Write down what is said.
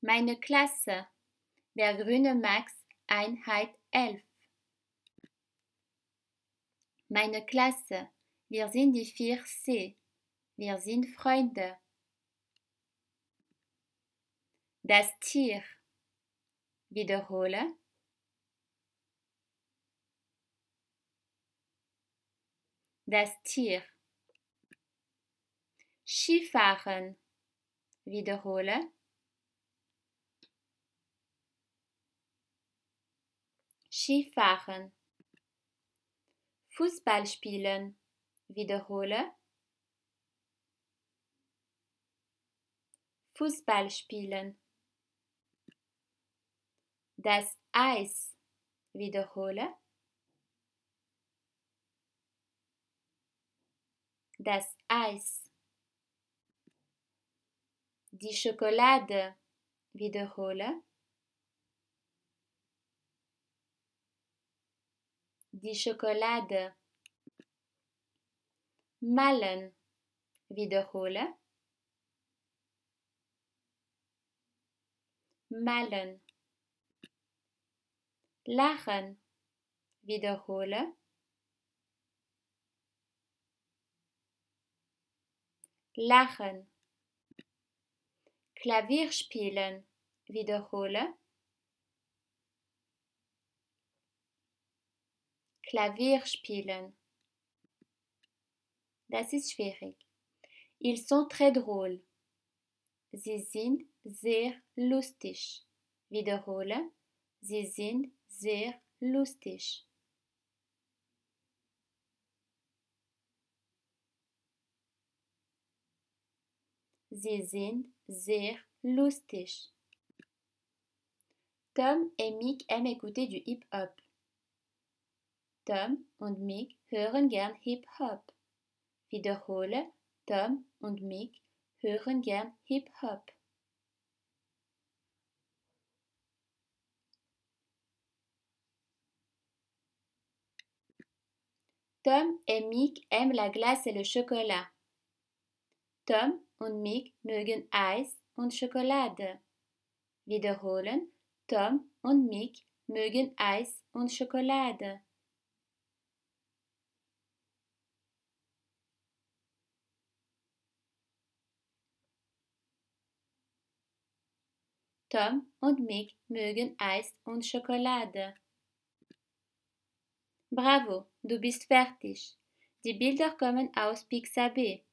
Meine Klasse. Der grüne Max, Einheit 11. Meine Klasse. Wir sind die 4C. Wir sind Freunde. Das Tier. Wiederhole. Das Tier. Skifahren. Wiederhole. Skifahren. Fußball spielen. Wiederhole. Fußball spielen. Das Eis. Wiederhole. Das Eis. Die Schokolade. Wiederhole. Die Schokolade. Malen. Wiederhole. Malen. Lachen. Wiederhole. Lachen. Klavier spielen. Wiederhole. Klavier spielen. Das ist schwierig. Ils sont très drôles. Sie sind sehr lustig. Wiederhole. Sie sind sehr lustig. Sie sind sehr lustig. Tom et Mick aiment écouter du hip-hop. Tom und Mick hören gern Hip-Hop. Wiederhole, Tom und Mick hören gern Hip-Hop. Tom et Mick aiment la glace et le chocolat. Tom und Mick mögen Eis und Schokolade. Wiederholen, Tom und Mick mögen Eis und Schokolade. Tom und Mick mögen Eis und Schokolade. Bravo, du bist fertig. Die Bilder kommen aus Pixabay.